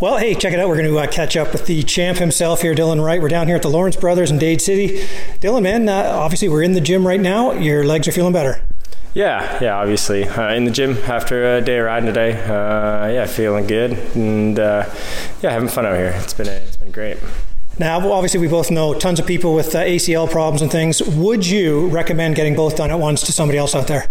Well, hey, check it out. We're going to uh, catch up with the champ himself here, Dylan Wright. We're down here at the Lawrence Brothers in Dade City. Dylan, man, uh, obviously we're in the gym right now. Your legs are feeling better. Yeah, yeah, obviously. Uh, in the gym after a day of riding today. Uh, yeah, feeling good. And uh, yeah, having fun out here. It's been, a, it's been great. Now, obviously, we both know tons of people with uh, ACL problems and things. Would you recommend getting both done at once to somebody else out there?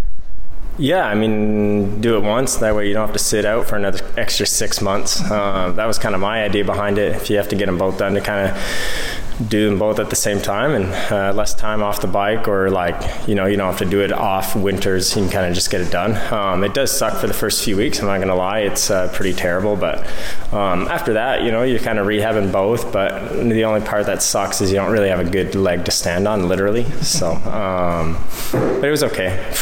Yeah, I mean, do it once. That way you don't have to sit out for another extra six months. Uh, that was kind of my idea behind it. If you have to get them both done to kind of do them both at the same time and uh, less time off the bike or like, you know, you don't have to do it off winters. You can kind of just get it done. Um, it does suck for the first few weeks. I'm not to lie. It's uh, pretty terrible. But um, after that, you know, you're kind of rehabbing both. But the only part that sucks is you don't really have a good leg to stand on, literally. So, um, but it was okay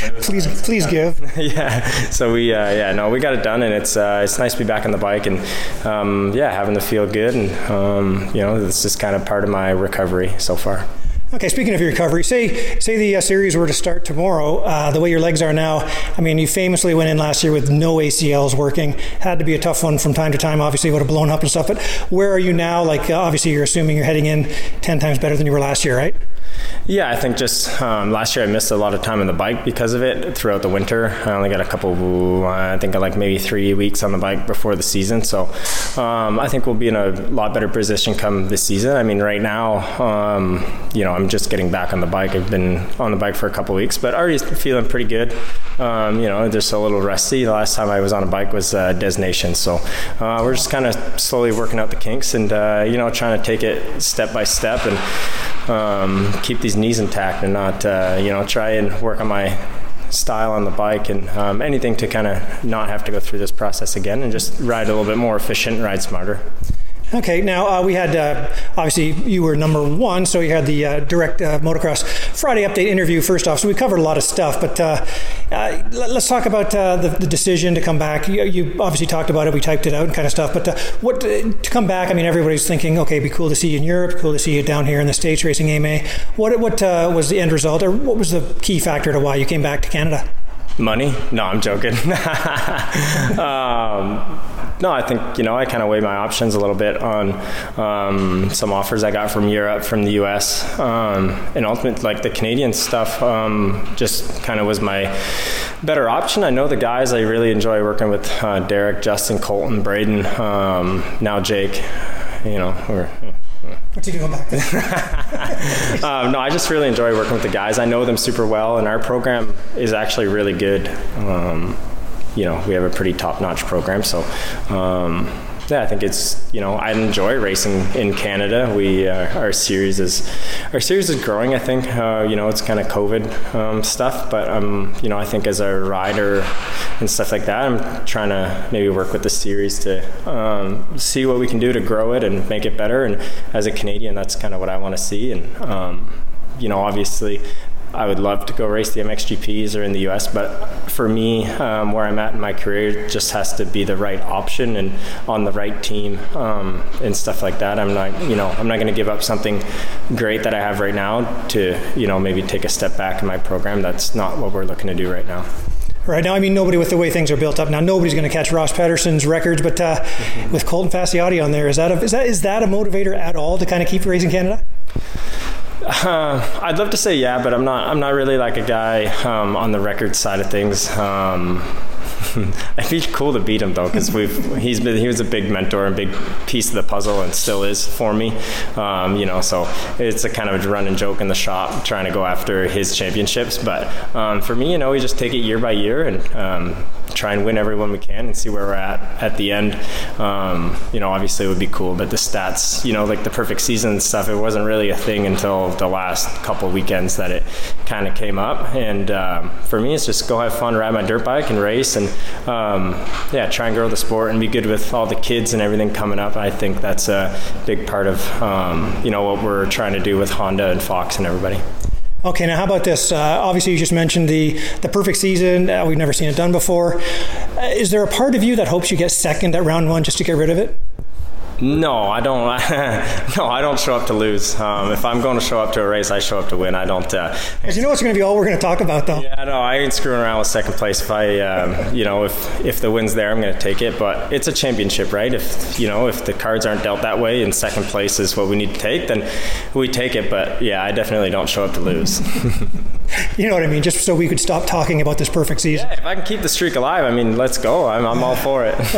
please, please give. yeah. So we, uh, yeah, no, we got it done, and it's uh, it's nice to be back on the bike, and um, yeah, having to feel good, and um, you know, this is kind of part of my recovery so far. Okay, speaking of your recovery, say say the uh, series were to start tomorrow. Uh, the way your legs are now, I mean, you famously went in last year with no ACLs working. Had to be a tough one from time to time. Obviously, would have blown up and stuff. But where are you now? Like, uh, obviously, you're assuming you're heading in ten times better than you were last year, right? Yeah, I think just um, last year I missed a lot of time on the bike because of it throughout the winter. I only got a couple, I think like maybe three weeks on the bike before the season. So um, I think we'll be in a lot better position come this season. I mean, right now, um, you know, I'm just getting back on the bike. I've been on the bike for a couple weeks, but already feeling pretty good. Um, you know, just a little rusty. The last time I was on a bike was uh, Destination. So uh, we're just kind of slowly working out the kinks and, uh, you know, trying to take it step by step and um, keep these knees intact and not, uh, you know, try and work on my style on the bike and um, anything to kind of not have to go through this process again and just ride a little bit more efficient, and ride smarter. Okay, now uh, we had uh, obviously you were number one, so you had the uh, direct uh, motocross Friday update interview first off. So we covered a lot of stuff, but uh, uh, let's talk about the, the, decision to come back. You, you, obviously talked about it, we typed it out and kind of stuff. But what to come back? I mean, everybody's thinking, okay, it'd be cool to see you in Europe, cool to see you down here in the states racing AMA. What what was the end result, or what was the key factor to why you came back to Canada? Money? No, I'm joking. um, no, I think you know I kind of weigh my options a little bit on um, some offers I got from Europe, from the U.S., um, and ultimately like the Canadian stuff. Um, just kind of was my better option. I know the guys. I really enjoy working with uh, Derek, Justin, Colton, Braden, um, now Jake. You know, or What's he doing back um, no, I just really enjoy working with the guys. I know them super well, and our program is actually really good. Um, you know, we have a pretty top-notch program, so. Um, yeah, I think it's you know I enjoy racing in Canada. We uh, our series is our series is growing. I think uh, you know it's kind of COVID um, stuff, but um you know I think as a rider and stuff like that, I'm trying to maybe work with the series to um, see what we can do to grow it and make it better. And as a Canadian, that's kind of what I want to see. And um, you know, obviously, I would love to go race the MXGPs or in the US, but for me, um, where I'm at in my career, just has to be the right option and on the right team um, and stuff like that. I'm not, you know, I'm not going to give up something great that I have right now to, you know, maybe take a step back in my program. That's not what we're looking to do right now. Right now, I mean, nobody with the way things are built up now. Nobody's going to catch Ross Pedersen's records, but uh, with Colton Facciotti on there, is that a, is that is that a motivator at all to kind of keep racing Canada? Uh, I'd love to say yeah, but I'm not. I'm not really like a guy um, on the record side of things. Um, It'd be cool to beat him though, because we've he's been he was a big mentor and big piece of the puzzle, and still is for me. Um, you know, so it's a kind of a running joke in the shop trying to go after his championships. But um, for me, you know, we just take it year by year and um, try and win everyone we can and see where we're at at the end. Um, you know, obviously it would be cool, but the stats, you know, like the perfect season and stuff, it wasn't really a thing until the last couple weekends that it kind of came up. And um, for me, it's just go have fun, ride my dirt bike, and race, and um, yeah, try and grow the sport and be good with all the kids and everything coming up. I think that's a big part of um, you know what we're trying to do with Honda and Fox and everybody. Okay, now how about this? Uh, obviously, you just mentioned the the perfect season. Uh, we've never seen it done before. Uh, is there a part of you that hopes you get second at round one just to get rid of it? No, I don't. no, I don't show up to lose. Um, if I'm going to show up to a race, I show up to win. I don't. Uh, you know what's going to be all we're going to talk about, though. yeah, no, I ain't screwing around with second place. If I, um, you know, if if the win's there, I'm going to take it. But it's a championship, right? If you know, if the cards aren't dealt that way, and second place is what we need to take, then we take it. But yeah, I definitely don't show up to lose. You know what I mean? Just so we could stop talking about this perfect season. if I can keep the streak alive, I mean, let's go. I'm, I'm all for it.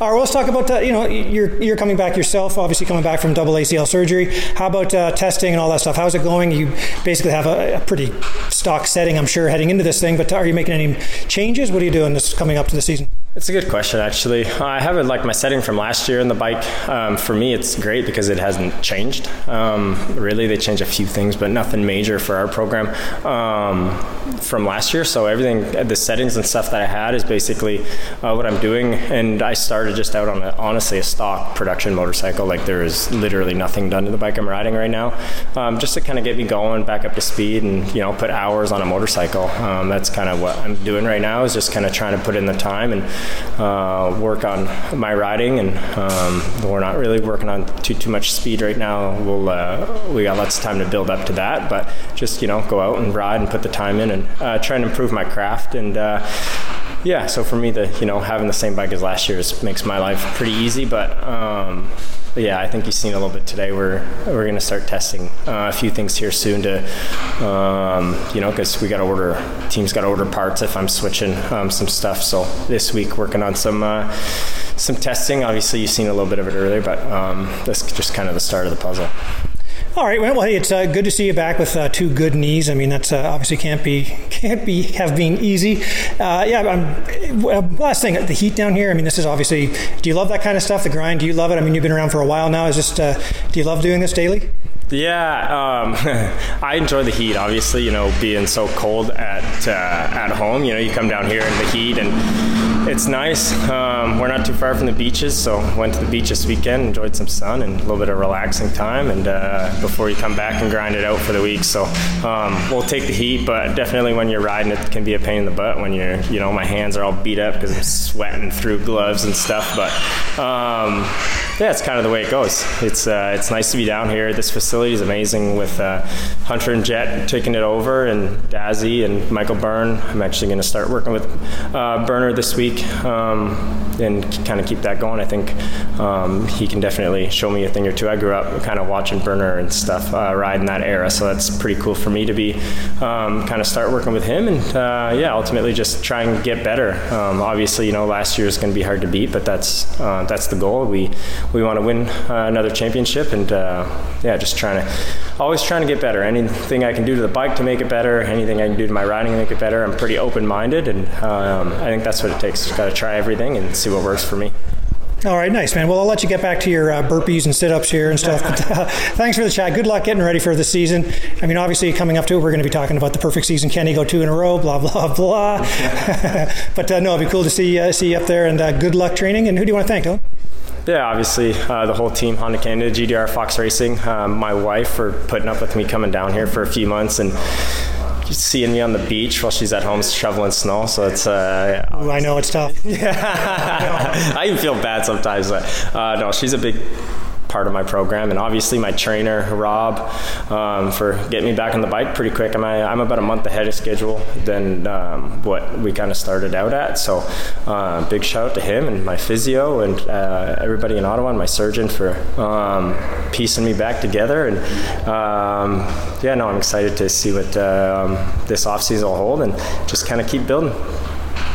All right, well, let's talk about uh, you know you're you're coming back yourself, obviously coming back from double ACL surgery. How about uh, testing and all that stuff? How's it going? You basically have a, a pretty stock setting, I'm sure, heading into this thing. But are you making any changes? What are you doing this coming up to the season? It's a good question, actually. I have it like my setting from last year in the bike. Um, for me, it's great because it hasn't changed. Um, really, they changed a few things, but nothing major for our program um, from last year. So everything, the settings and stuff that I had is basically uh, what I'm doing. And I started just out on a, honestly a stock production motorcycle. Like there is literally nothing done to the bike I'm riding right now, um, just to kind of get me going back up to speed and you know put hours on a motorcycle. Um, that's kind of what I'm doing right now. Is just kind of trying to put in the time and uh, work on my riding, and um, we're not really working on too too much speed right now. We'll uh, we got lots of time to build up to that, but just you know go out and ride and put the time in and uh, try and improve my craft and. Uh, yeah, so for me, the you know having the same bike as last year's makes my life pretty easy, but um, but yeah, I think you've seen a little bit today. We're we're going to start testing uh, a few things here soon to, um, you know, because we got to order teams got to order parts if I'm switching um, some stuff. So this week working on some uh, some testing. Obviously, you've seen a little bit of it earlier, but um, that's just kind of the start of the puzzle. All right. Well, hey, it's uh, good to see you back with uh, two good knees. I mean, that's uh, obviously can't be can't be have been easy. Uh, yeah. Well, last thing, the heat down here. I mean, this is obviously. Do you love that kind of stuff? The grind. Do you love it? I mean, you've been around for a while now. Is just. Uh, do you love doing this daily? Yeah, um, I enjoy the heat. Obviously, you know, being so cold at uh, at home. You know, you come down here in the heat, and it's nice. Um, we're not too far from the beaches, so went to the beach this weekend, enjoyed some sun and a little bit of relaxing time, and uh, before you come back and grind it out for the week. So um, we'll take the heat, but definitely when you're riding, it can be a pain in the butt when you're, you know, my hands are all beat up because I'm sweating through gloves and stuff. But um, yeah, it's kind of the way it goes. It's uh, it's nice to be down here. This facility is amazing with uh, Hunter and Jett taking it over, and Dazzy and Michael Byrne. I'm actually going to start working with uh, Burner this week um, and kind of keep that going. I think um, he can definitely show me a thing or two. I grew up kind of watching Burner and stuff uh, ride in that era, so that's pretty cool for me to be um, kind of start working with him and uh, yeah, ultimately just try and get better. Um, obviously, you know, last year is going to be hard to beat, but that's uh, that's the goal. We we want to win uh, another championship, and uh, yeah, just trying to always trying to get better. Anything I can do to the bike to make it better, anything I can do to my riding to make it better. I'm pretty open minded, and um, I think that's what it takes. Just got to try everything and see what works for me. All right, nice, man. Well, I'll let you get back to your uh, burpees and sit ups here and stuff. But, uh, thanks for the chat. Good luck getting ready for the season. I mean, obviously, coming up to it, we're going to be talking about the perfect season. Can he go two in a row? Blah, blah, blah. but uh, no, it'd be cool to see, uh, see you up there and uh, good luck training. And who do you want to thank, Dylan? Yeah, obviously uh, the whole team, Honda Canada, GDR, Fox Racing, um, my wife for putting up with me coming down here for a few months and seeing me on the beach while she's at home shoveling snow. So it's uh, Ooh, I know it's tough. yeah, I even feel bad sometimes. But uh, no, she's a big part of my program, and obviously my trainer Rob um, for getting me back on the bike pretty quick. I'm I'm about a month ahead of schedule than um, what we kind of started out at. So uh, big shout out to him and my physio and uh, everybody in Ottawa and my surgeon for um, piecing me back together. And um, yeah, no, I'm excited to see what um, this offseason will hold and just kind of keep building.